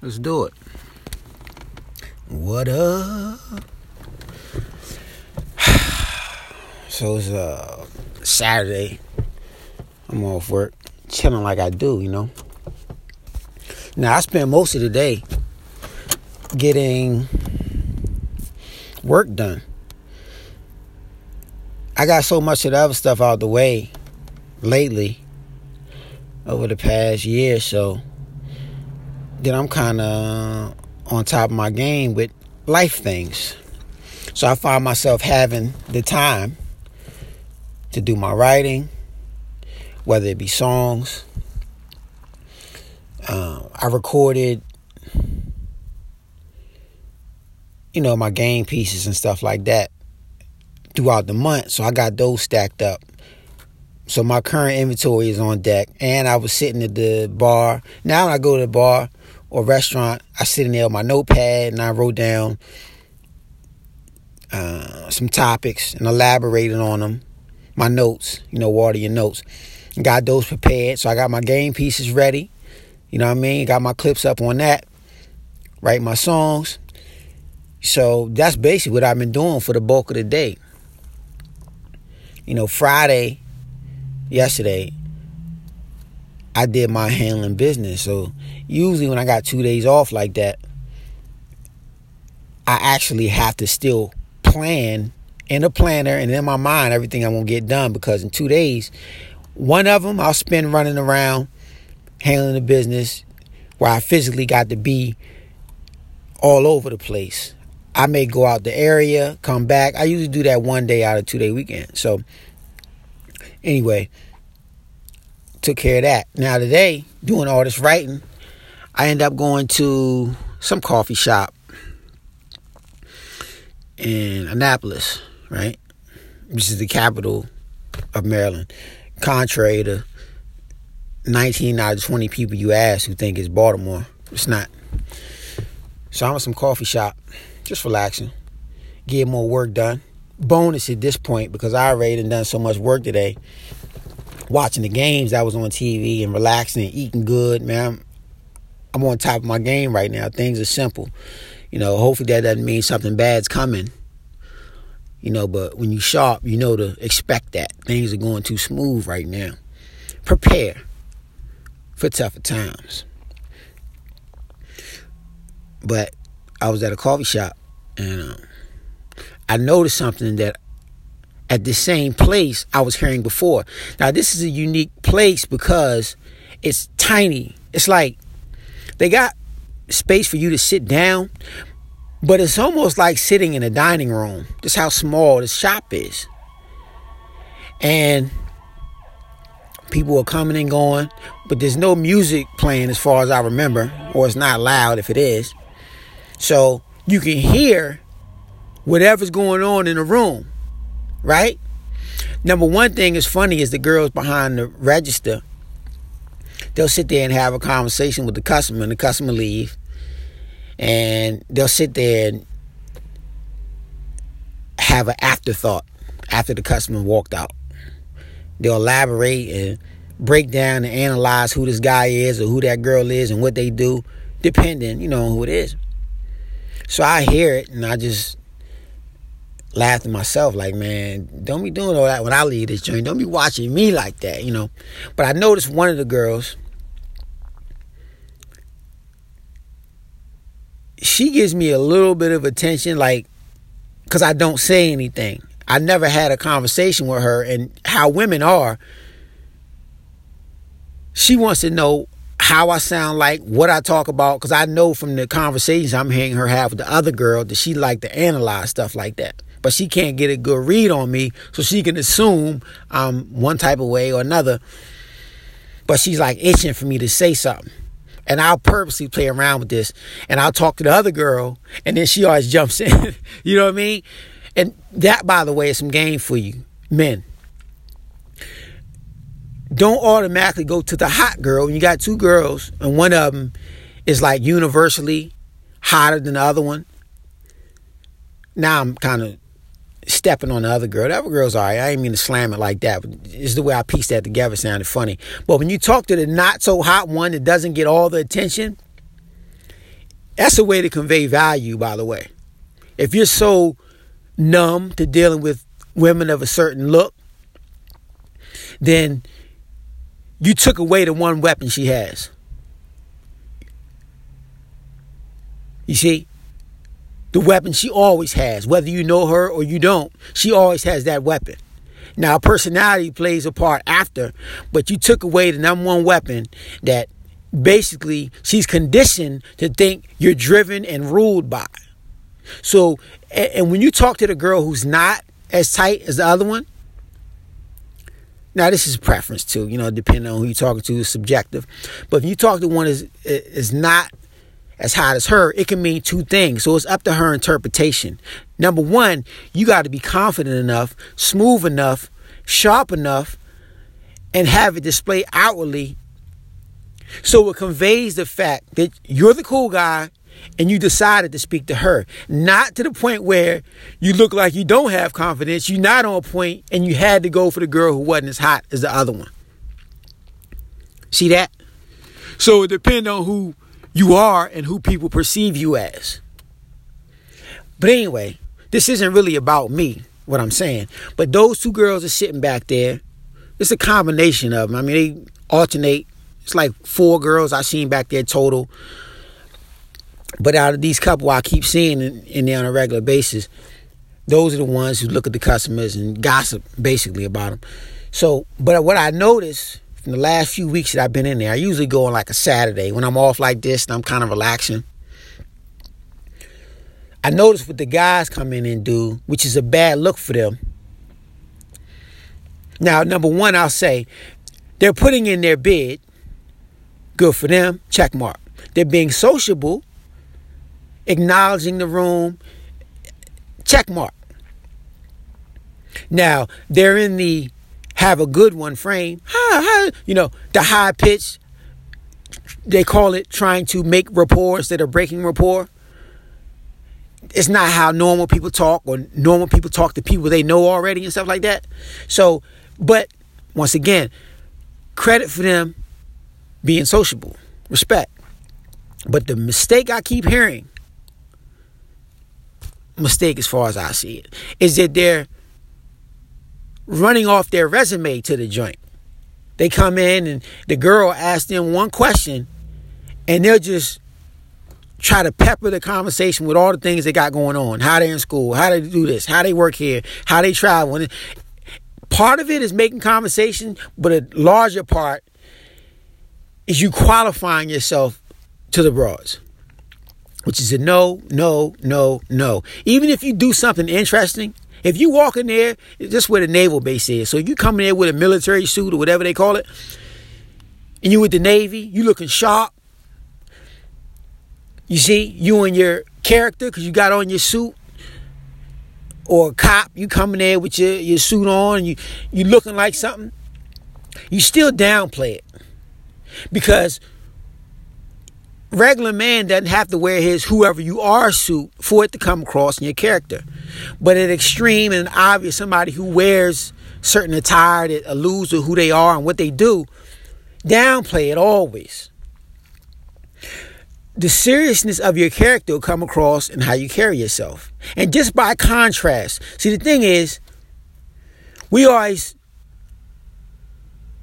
Let's do it. What up? So it's uh Saturday. I'm off work, chilling like I do, you know. Now I spend most of the day getting work done. I got so much of the other stuff out the way lately over the past year so that I'm kind of on top of my game with life things. So I find myself having the time to do my writing, whether it be songs. Uh, I recorded, you know, my game pieces and stuff like that throughout the month. So I got those stacked up. So my current inventory is on deck. And I was sitting at the bar. Now when I go to the bar or restaurant, I sit in there with my notepad and I wrote down uh, some topics and elaborated on them my notes, you know, water your notes. Got those prepared. So I got my game pieces ready. You know what I mean? Got my clips up on that. Write my songs. So that's basically what I've been doing for the bulk of the day. You know, Friday, yesterday, I did my handling business. So usually when I got two days off like that, I actually have to still plan in a planner and in my mind everything I'm gonna get done because in two days, one of them I'll spend running around handling the business where I physically got to be all over the place. I may go out the area, come back. I usually do that one day out of two day weekend. So anyway, took care of that. Now today, doing all this writing, I end up going to some coffee shop in Annapolis right? Which is the capital of Maryland. Contrary to 19 out of 20 people you ask who think it's Baltimore, it's not. So I'm at some coffee shop, just relaxing, getting more work done. Bonus at this point because I already done so much work today. Watching the games that was on TV and relaxing and eating good, man. I'm, on top of my game right now. Things are simple. You know, hopefully that doesn't mean something bad's coming you know, but when you sharp, you know to expect that. Things are going too smooth right now. Prepare for tougher times. But I was at a coffee shop and um, I noticed something that at the same place I was hearing before. Now, this is a unique place because it's tiny. It's like they got space for you to sit down, but it's almost like sitting in a dining room. Just how small this shop is. And people are coming and going, but there's no music playing as far as I remember, or it's not loud if it is. So you can hear whatever's going on in the room, right? Number one thing is funny is the girls behind the register. They'll sit there and have a conversation with the customer, and the customer leave and they'll sit there and have an afterthought after the customer walked out. They'll elaborate and break down and analyze who this guy is or who that girl is and what they do, depending, you know, who it is. So I hear it and I just laugh to myself, like, man, don't be doing all that when I leave this joint. Don't be watching me like that, you know. But I noticed one of the girls she gives me a little bit of attention, like, because I don't say anything. I never had a conversation with her, and how women are. She wants to know how I sound like, what I talk about, because I know from the conversations I'm hearing her have with the other girl that she like to analyze stuff like that. But she can't get a good read on me, so she can assume I'm one type of way or another. But she's like itching for me to say something. And I'll purposely play around with this. And I'll talk to the other girl. And then she always jumps in. you know what I mean? And that, by the way, is some game for you, men. Don't automatically go to the hot girl when you got two girls and one of them is like universally hotter than the other one. Now I'm kind of stepping on the other girl. The other girl's all right. I ain't mean to slam it like that, it's the way I pieced that together sounded funny. But when you talk to the not so hot one that doesn't get all the attention, That's a way to convey value, by the way. If you're so numb to dealing with women of a certain look, then you took away the one weapon she has. You see? The weapon she always has, whether you know her or you don't, she always has that weapon. Now, personality plays a part after, but you took away the number one weapon that basically she's conditioned to think you're driven and ruled by. So, and when you talk to the girl who's not as tight as the other one, now this is preference too, you know, depending on who you're talking to, is subjective. But if you talk to one is is not as hot as her, it can mean two things. So it's up to her interpretation. Number one, you got to be confident enough, smooth enough, sharp enough, and have it displayed outwardly so it conveys the fact that you're the cool guy and you decided to speak to her. Not to the point where you look like you don't have confidence, you're not on point, and you had to go for the girl who wasn't as hot as the other one. See that? So it depends on who you are and who people perceive you as. But anyway, this isn't really about me, what I'm saying. But those two girls are sitting back there. It's a combination of them. I mean, they alternate. It's like four girls I seen back there total. But out of these couple I keep seeing in, in there on a regular basis, those are the ones who look at the customers and gossip basically about them. So, but what I noticed from the last few weeks that I've been in there, I usually go on like a Saturday when I'm off like this and I'm kind of relaxing. I notice what the guys come in and do, which is a bad look for them. Now, number one, I'll say they're putting in their bid. Good for them. Check mark. They're being sociable acknowledging the room, check mark. Now, they're in the have a good one frame, you know, the high pitch, they call it trying to make rapport instead of breaking rapport. It's not how normal people talk or normal people talk to people they know already and stuff like that. So, but once again, credit for them being sociable, respect. But the mistake I keep hearing mistake as far as I see it is that they're running off their resume to the joint. They come in and the girl asks them one question and they'll just try to pepper the conversation with all the things they got going on. How they in school, how they do this, how they work here, how they travel. And part of it is making conversation, but a larger part is you qualifying yourself to the broads which is a no, no, no, no. Even if you do something interesting, if you walk in there, just where the naval base is. So if you come in there with a military suit or whatever they call it, and you with the Navy, you looking sharp. You see, you and your character, because you got on your suit, or a cop, you coming there with your, your suit on, and you you looking like something. You still downplay it because regular man doesn't have to wear his whoever you are suit for it to come across in your character. But an extreme and obvious, somebody who wears certain attire that alludes to who they are and what they do, downplay it always. The seriousness of your character will come across in how you carry yourself. And just by contrast, see, the thing is, we always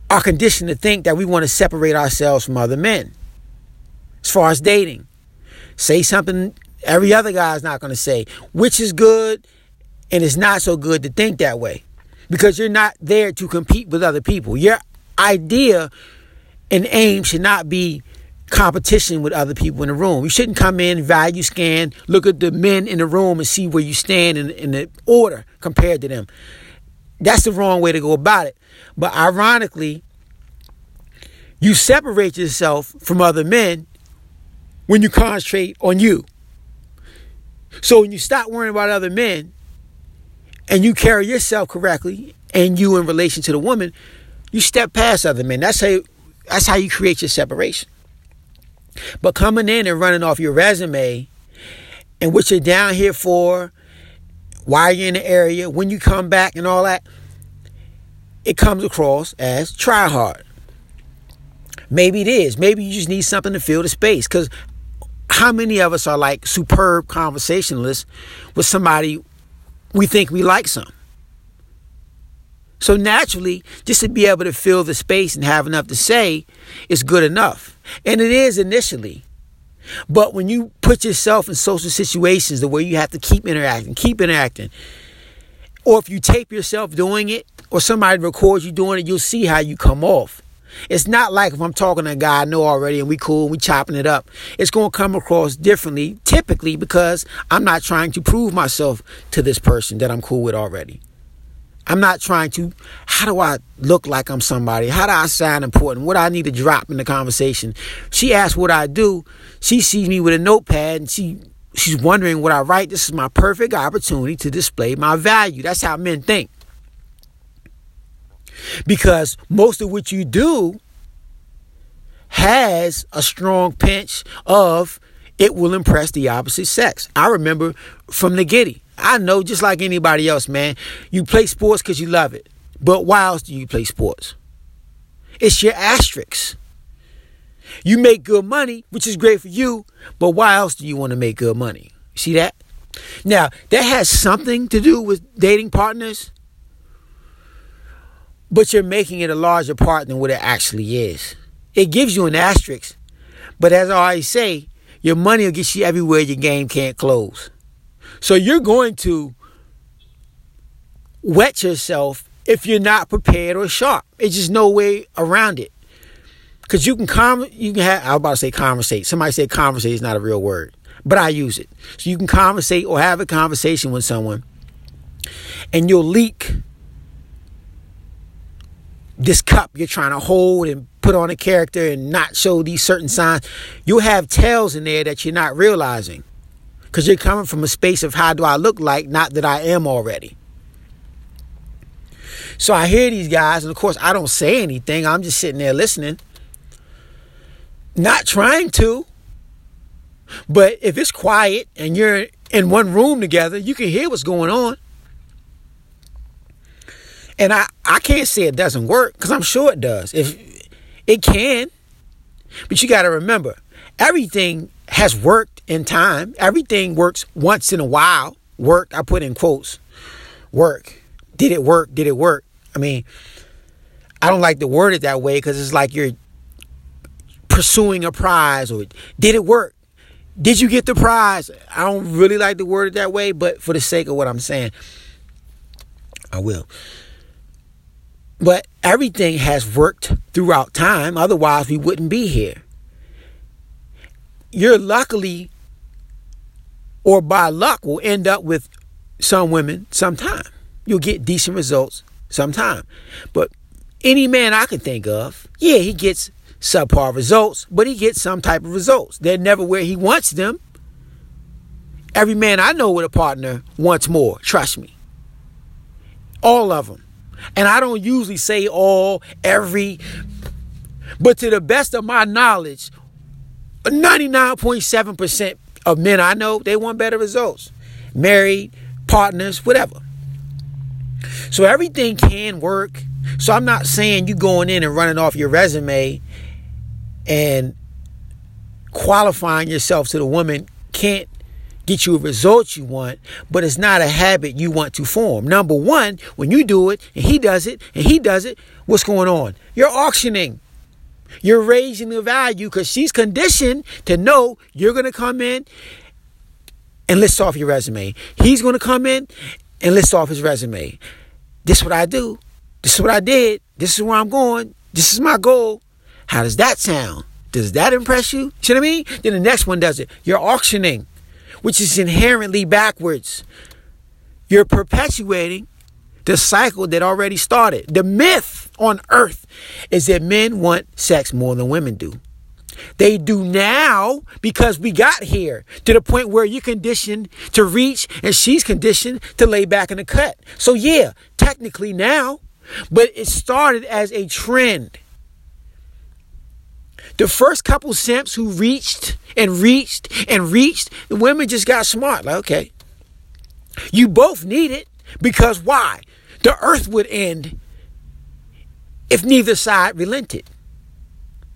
are conditioned to think that we want to separate ourselves from other men as far as dating. Say something every other guy is not going to say, which is good and it's not so good to think that way because you're not there to compete with other people. Your idea and aim should not be competition with other people in the room. You shouldn't come in, value scan, look at the men in the room and see where you stand in, in the order compared to them. That's the wrong way to go about it. But ironically, you separate yourself from other men when you concentrate on you. So when you stop worrying about other men and you carry yourself correctly and you in relation to the woman, you step past other men. That's how you, that's how you create your separation. But coming in and running off your resume and what you're down here for, why you're in the area, when you come back and all that, it comes across as try hard. Maybe it is. Maybe you just need something to fill the space. Because how many of us are like superb conversationalists with somebody we think we like some? So naturally, just to be able to fill the space and have enough to say is good enough. And it is initially. But when you put yourself in social situations the way you have to keep interacting, keep interacting, or if you tape yourself doing it, or somebody records you doing it, you'll see how you come off. It's not like if I'm talking to a guy I know already and we cool, we chopping it up. It's going to come across differently, typically because I'm not trying to prove myself to this person that I'm cool with already. I'm not trying to, how do I look like I'm somebody? How do I sound important? What do I need to drop in the conversation? She asks what I do. She sees me with a notepad and she she's wondering what I write. This is my perfect opportunity to display my value. That's how men think. Because most of what you do has a strong pinch of it will impress the opposite sex. I remember from the giddy. I know just like anybody else, man. You play sports because you love it. But why else do you play sports? It's your asterisks. You make good money, which is great for you, but why else do you want to make good money? See that? Now, that has something to do with dating partners, but you're making it a larger part than what it actually is. It gives you an asterisk, but as I always say, your money will get you everywhere your game can't close. So you're going to wet yourself if you're not prepared or sharp. It's just no way around it. Cause you can com you can have I was about to say conversate. Somebody said conversate is not a real word, but I use it. So you can conversate or have a conversation with someone, and you'll leak this cup you're trying to hold and put on a character and not show these certain signs. You'll have tells in there that you're not realizing. Because you're coming from a space of how do I look like, not that I am already. So I hear these guys, and of course, I don't say anything. I'm just sitting there listening. Not trying to. But if it's quiet and you're in one room together, you can hear what's going on. And I, I can't say it doesn't work because I'm sure it does. If it can. But you got to remember, everything has worked in time. Everything works once in a while. Work, I put in quotes. Work. Did it work? Did it work? I mean, I don't like to word it that way because it's like you're pursuing a prize or did it work? Did you get the prize? I don't really like to word it that way, but for the sake of what I'm saying, I will. But everything has worked throughout time, otherwise, we wouldn't be here. You're luckily, or by luck, will end up with some women sometime. You'll get decent results sometime. But any man I can think of, yeah, he gets subpar results, but he gets some type of results. They're never where he wants them. Every man I know with a partner wants more, trust me. All of them. And I don't usually say all, every, but to the best of my knowledge, 99.7% of men I know, they want better results. Married, partners, whatever. So everything can work. So I'm not saying you going in and running off your resume and qualifying yourself to the woman can't get you a result you want, but it's not a habit you want to form. Number one, when you do it and he does it and he does it, what's going on? You're auctioning. You're raising the value because she's conditioned to know you're going to come in and list off your resume. He's going to come in and list off his resume. This is what I do. This is what I did. This is where I'm going. This is my goal. How does that sound? Does that impress you? See what I mean? Then the next one does it. You're auctioning, which is inherently backwards. You're perpetuating the cycle that already started. The myth on earth is that men want sex more than women do. They do now because we got here to the point where you're conditioned to reach and she's conditioned to lay back in the cut. So, yeah, technically now, but it started as a trend. The first couple simps who reached and reached and reached, the women just got smart. Like, okay, you both need it because why? The earth would end if neither side relented.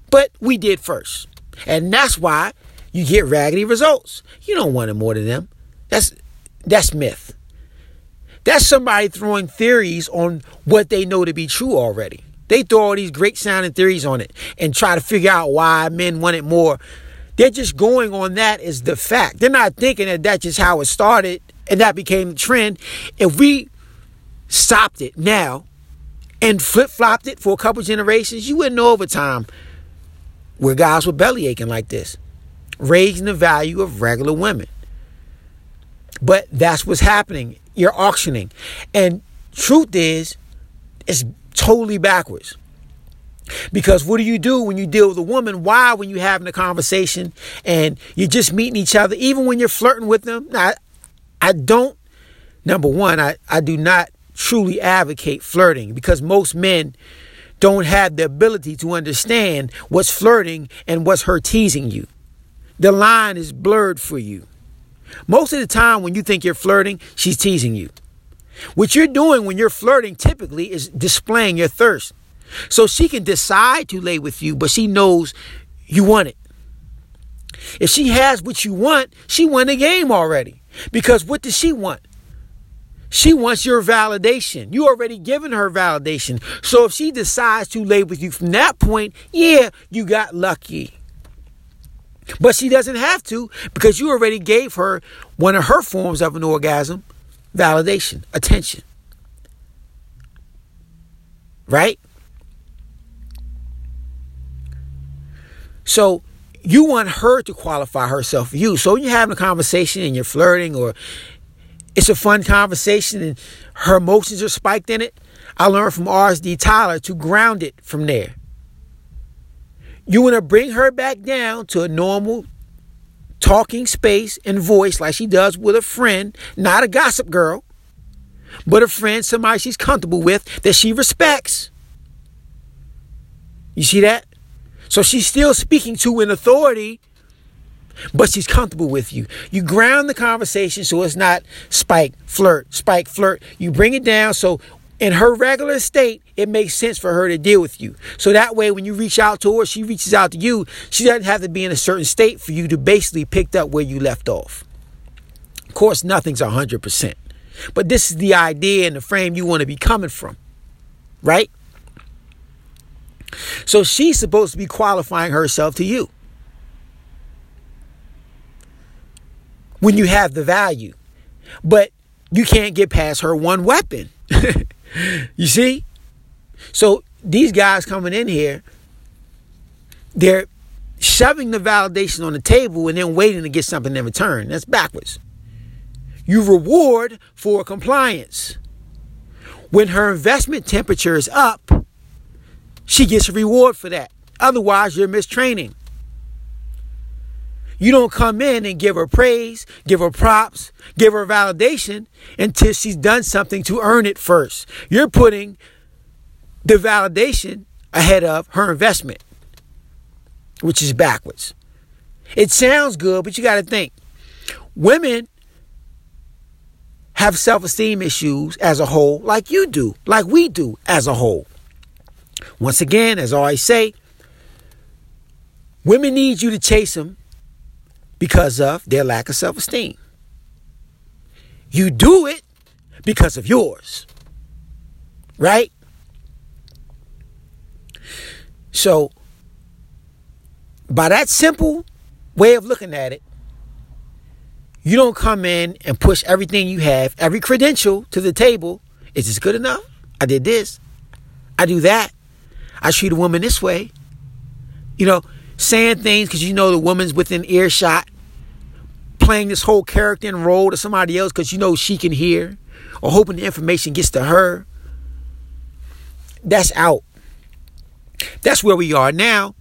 But we did first. And that's why you get raggedy results. You don't want it more than them. That's that's myth. That's somebody throwing theories on what they know to be true already. They throw all these great sounding theories on it and try to figure out why men want it more. They're just going on that as the fact. They're not thinking that that's just how it started and that became the trend. If we stopped it now and flip flopped it for a couple generations, you wouldn't know over time where guys were belly aching like this, raising the value of regular women. But that's what's happening. You're auctioning. And truth is, it's totally backwards. Because what do you do when you deal with a woman? Why, when you're having a conversation and you're just meeting each other, even when you're flirting with them? I, I don't, number one, I, I do not truly advocate flirting because most men don't have the ability to understand what's flirting and what's her teasing you. The line is blurred for you. Most of the time, when you think you're flirting, she's teasing you. What you're doing when you're flirting typically is displaying your thirst. So she can decide to lay with you, but she knows you want it. If she has what you want, she won the game already. Because what does she want? She wants your validation. You already given her validation. So if she decides to lay with you from that point, yeah, you got lucky. But she doesn't have to because you already gave her one of her forms of an orgasm validation, attention. Right? So you want her to qualify herself for you. So when you're having a conversation and you're flirting or it's a fun conversation and her emotions are spiked in it, I learned from R.S.D. Tyler to ground it from there. You want to bring her back down to a normal talking space and voice like she does with a friend, not a gossip girl, but a friend, somebody she's comfortable with that she respects. You see that? So she's still speaking to an authority, but she's comfortable with you. You ground the conversation so it's not spike, flirt, spike, flirt. You bring it down so in her regular state, it makes sense for her to deal with you. So that way, when you reach out to her, she reaches out to you. She doesn't have to be in a certain state for you to basically pick up where you left off. Of course, nothing's 100%. But this is the idea and the frame you want to be coming from, right? So she's supposed to be qualifying herself to you. When you have the value. But you can't get past her one weapon. you see? So these guys coming in here, they're shoving the validation on the table and then waiting to get something in return. That's backwards. You reward for compliance. When her investment temperature is up, she gets a reward for that. Otherwise, you're mistraining. You don't come in and give her praise, give her props, give her validation until she's done something to earn it first. You're putting the validation ahead of her investment, which is backwards. It sounds good, but you got to think women have self esteem issues as a whole, like you do, like we do as a whole. Once again, as I always say, women need you to chase them because of their lack of self esteem. You do it because of yours. Right? So, by that simple way of looking at it, you don't come in and push everything you have, every credential to the table. Is this good enough? I did this. I do that. I treat a woman this way. You know, saying things because you know the woman's within earshot, playing this whole character and role to somebody else because you know she can hear, or hoping the information gets to her. That's out. That's where we are now.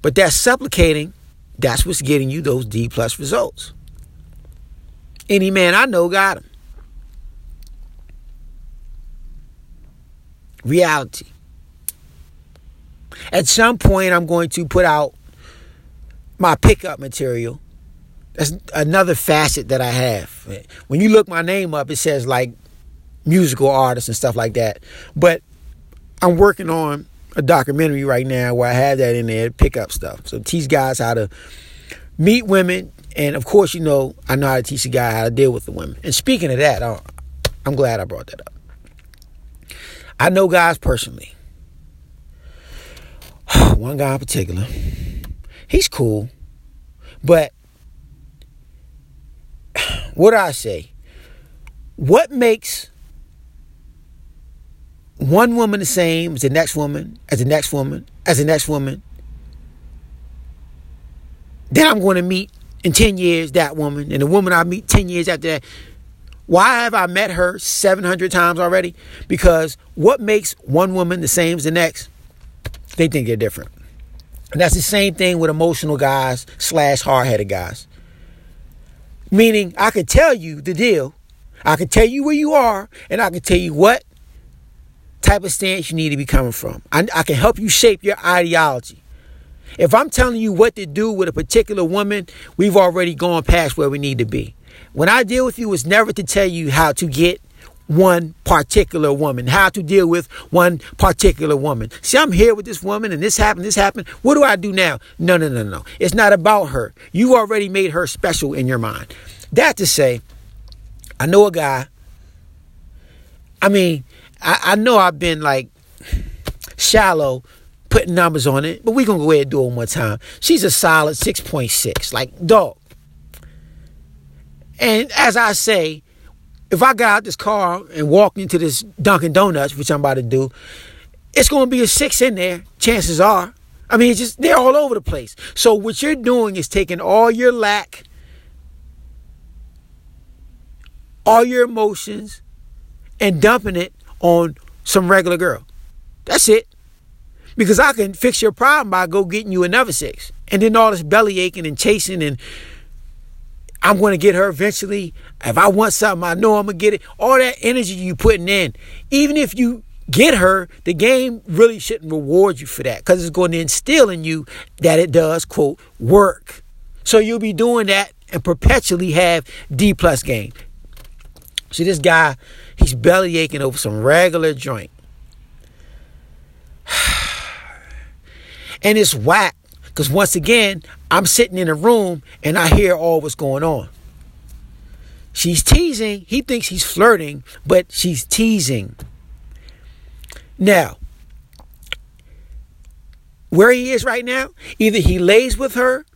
But that's supplicating. That's what's getting you those D plus results. Any man I know got them. Reality. At some point, I'm going to put out my pickup material. That's another facet that I have. When you look my name up, it says like musical artist and stuff like that. But I'm working on a documentary right now where I have that in there to pick up stuff. So teach guys how to meet women, and of course, you know, I know how to teach a guy how to deal with the women. And speaking of that, uh, I'm glad I brought that up. I know guys personally. One guy in particular. He's cool. But what I say? What makes one woman the same as the next woman, as the next woman, as the next woman? Then I'm going to meet in 10 years that woman, and the woman I meet 10 years after that. Why have I met her 700 times already? Because what makes one woman the same as the next? They think they're different. And that's the same thing with emotional guys slash hard headed guys. Meaning, I could tell you the deal, I could tell you where you are, and I could tell you what type of stance you need to be coming from. I, I can help you shape your ideology. If I'm telling you what to do with a particular woman, we've already gone past where we need to be. When I deal with you, it's never to tell you how to get one particular woman, how to deal with one particular woman. See, I'm here with this woman and this happened, this happened. What do I do now? No, no, no, no. It's not about her. You already made her special in your mind. That to say, I know a guy. I mean, I, I know I've been like shallow putting numbers on it, but we're gonna go ahead and do it one more time. She's a solid 6.6. Like, dog. And as I say, if I got out this car and walked into this Dunkin' Donuts, which I'm about to do, it's going to be a six in there. Chances are. I mean, it's just they're all over the place. So what you're doing is taking all your lack, all your emotions, and dumping it on some regular girl. That's it. Because I can fix your problem by go getting you another six. And then all this belly aching and chasing and I'm going to get her eventually. If I want something, I know I'm going to get it. All that energy you putting in, even if you get her, the game really shouldn't reward you for that because it's going to instill in you that it does, quote, work. So you'll be doing that and perpetually have D plus game. See, this guy, he's belly aching over some regular joint. and it's whack because once again, I'm sitting in a room and I hear all what's going on. She's teasing. He thinks he's flirting, but she's teasing. Now, where he is right now, either he lays with her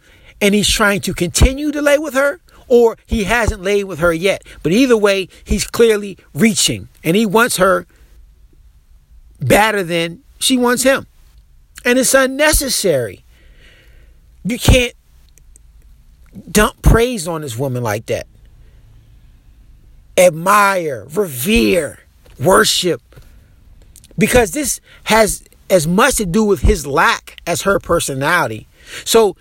and he's trying to continue to lay with her, or he hasn't laid with her yet. But either way, he's clearly reaching and he wants her better than she wants him. And it's unnecessary. You can't dump praise on this woman like that. Admire, revere, worship. Because this has as much to do with his lack as her personality. So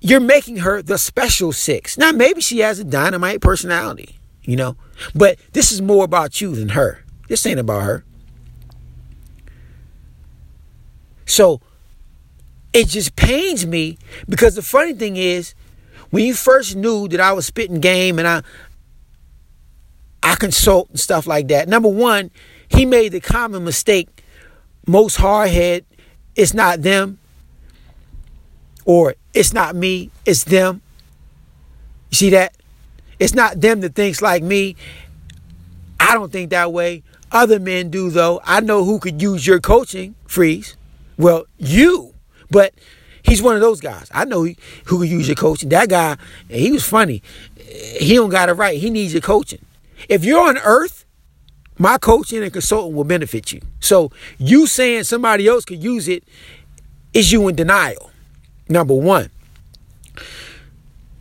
you're making her the special six. Now, maybe she has a dynamite personality, you know, but this is more about you than her. This ain't about her. So it just pains me because the funny thing is, when you first knew that I was spitting game and I I consult and stuff like that. Number one, he made the common mistake. Most hardhead, it's not them, or it's not me, it's them. You see that? It's not them that thinks like me. I don't think that way. Other men do though. I know who could use your coaching, freeze. Well, you. But he's one of those guys. I know who could use your mm-hmm. coaching. That guy, he was funny. He don't got it right. He needs your coaching. If you're on earth, my coaching and consulting will benefit you. So you saying somebody else could use it is you in denial. Number one.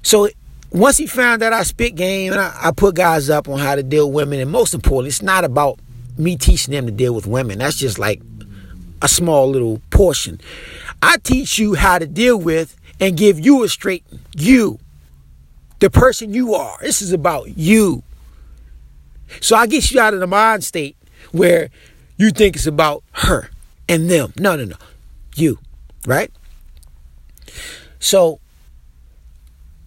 So once he found that I spit game and I, I put guys up on how to deal with women, and most importantly, it's not about me teaching them to deal with women. That's just like a small little portion. I teach you how to deal with and give you a straight you, the person you are. This is about you. So I get you out of the mind state where you think it's about her and them. No, no, no. You, right? So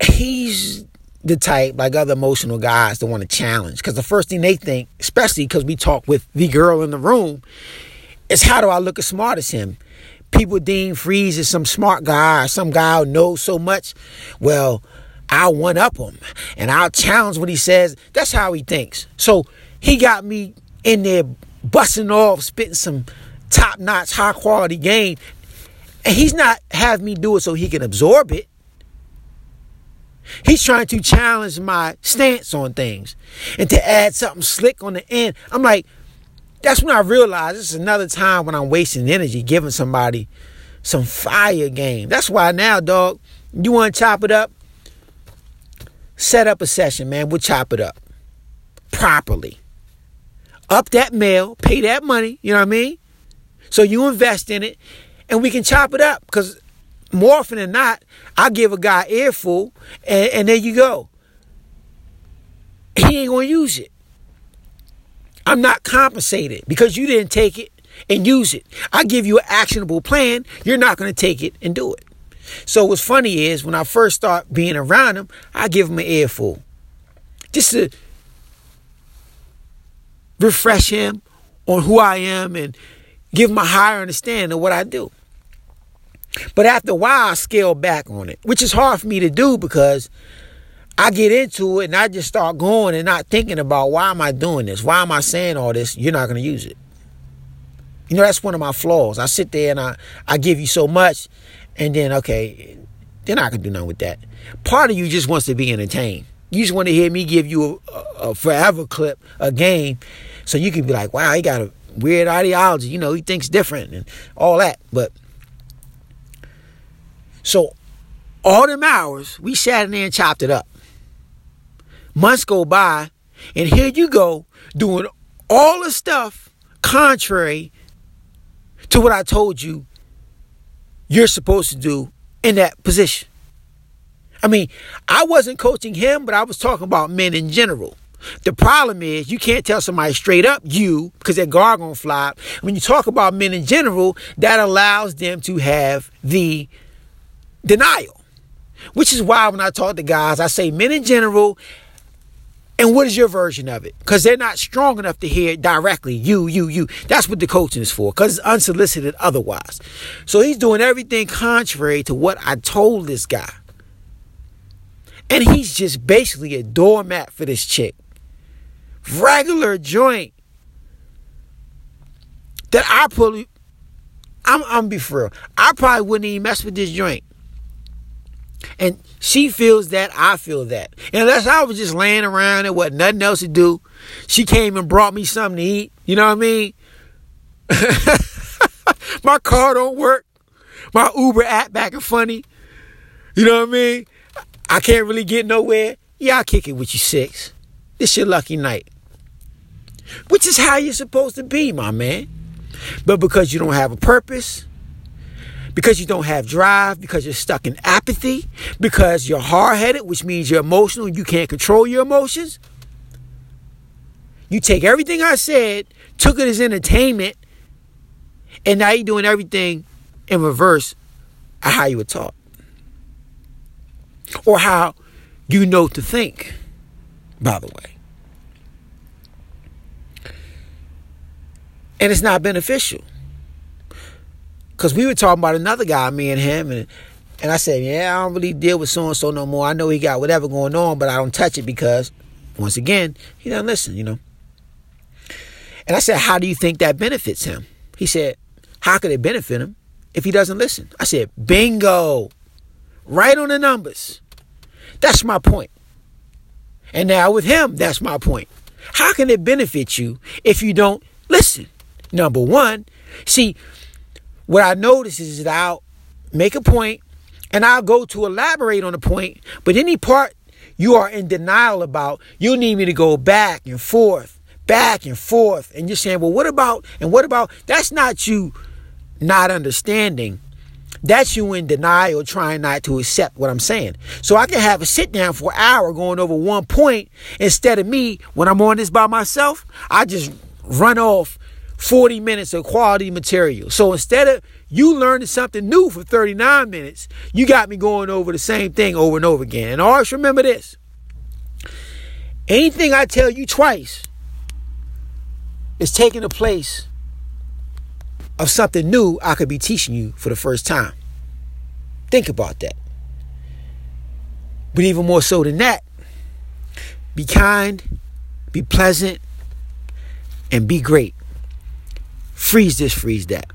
he's the type, like other emotional guys, that want to challenge. Because the first thing they think, especially because we talk with the girl in the room, is how do I look as smart as him? People deem Freeze as some smart guy or some guy who knows so much. Well, I'll one up him and I'll challenge what he says. That's how he thinks. So he got me in there busting off, spitting some top notch, high quality game. And he's not having me do it so he can absorb it. He's trying to challenge my stance on things and to add something slick on the end. I'm like, that's when I realized this is another time when I'm wasting energy giving somebody some fire game. That's why now, dog, you want to chop it up? Set up a session, man. We'll chop it up properly. Up that mail, pay that money, you know what I mean? So you invest in it and we can chop it up because more often than not, I give a guy earful and, and there you go. He ain't going to use it. I'm not compensated because you didn't take it and use it. I give you an actionable plan. You're not going to take it and do it. So what's funny is when I first start being around him, I give him an earful just to refresh him on who I am and give him a higher understanding of what I do. But after a while, I scale back on it, which is hard for me to do because I get into it and I just start going and not thinking about why am I doing this? Why am I saying all this? You're not going to use it. You know, that's one of my flaws. I sit there and I, I give you so much, and then, okay, then I can do nothing with that. Part of you just wants to be entertained. You just want to hear me give you a, a forever clip, a game, so you can be like, wow, he got a weird ideology. You know, he thinks different and all that. But so all them hours, we sat in there and chopped it up. Months go by, and here you go doing all the stuff contrary to what I told you you're supposed to do in that position. I mean, I wasn't coaching him, but I was talking about men in general. The problem is you can't tell somebody straight up you because guard gonna fly. When you talk about men in general, that allows them to have the denial. Which is why when I talk to guys, I say men in general and what is your version of it? Because they're not strong enough to hear it directly. You, you, you. That's what the coaching is for, because it's unsolicited otherwise. So he's doing everything contrary to what I told this guy. And he's just basically a doormat for this chick. Regular joint. That I probably, I'm, I'm be for real. I probably wouldn't even mess with this joint. And she feels that, I feel that. And unless I was just laying around and what nothing else to do, she came and brought me something to eat. You know what I mean? My car don't work. My Uber app back and funny. You know what I mean? I can't really get nowhere. Yeah, I'll kick it with you six. This your lucky night. Which is how you're supposed to be, my man. But because you don't have a purpose, because you don't have drive, because you're stuck in apathy, because you're hard headed, which means you're emotional, you can't control your emotions. You take everything I said, took it as entertainment, and now you're doing everything in reverse of how you were taught. Or how you know to think, by the way. And it's not beneficial. Because we were talking about another guy, me and him, and and I said, yeah, I don't really deal with so and so no more. I know he got whatever going on, but I don't touch it because, once again, he doesn't listen, you know. And I said, how do you think that benefits him? He said, how could it benefit him if he doesn't listen? I said, bingo, right on the numbers. That's my point. And now with him, that's my point. How can it benefit you if you don't listen? Number one, see, what I notice is that I'll make a point and I'll go to elaborate on the point, but any part you are in denial about, you need me to go back and forth, back and forth. And you're saying, well, what about, and what about, that's not you not understanding. That's you in denial, trying not to accept what I'm saying. So I can have a sit down for an hour going over one point instead of me, when I'm on this by myself, I just run off 40 minutes of quality material. So instead of you learning something new for 39 minutes, you got me going over the same thing over and over again. And always remember this anything I tell you twice is taking the place of something new I could be teaching you for the first time. Think about that. But even more so than that, be kind, be pleasant, and be great. Freeze this, freeze that.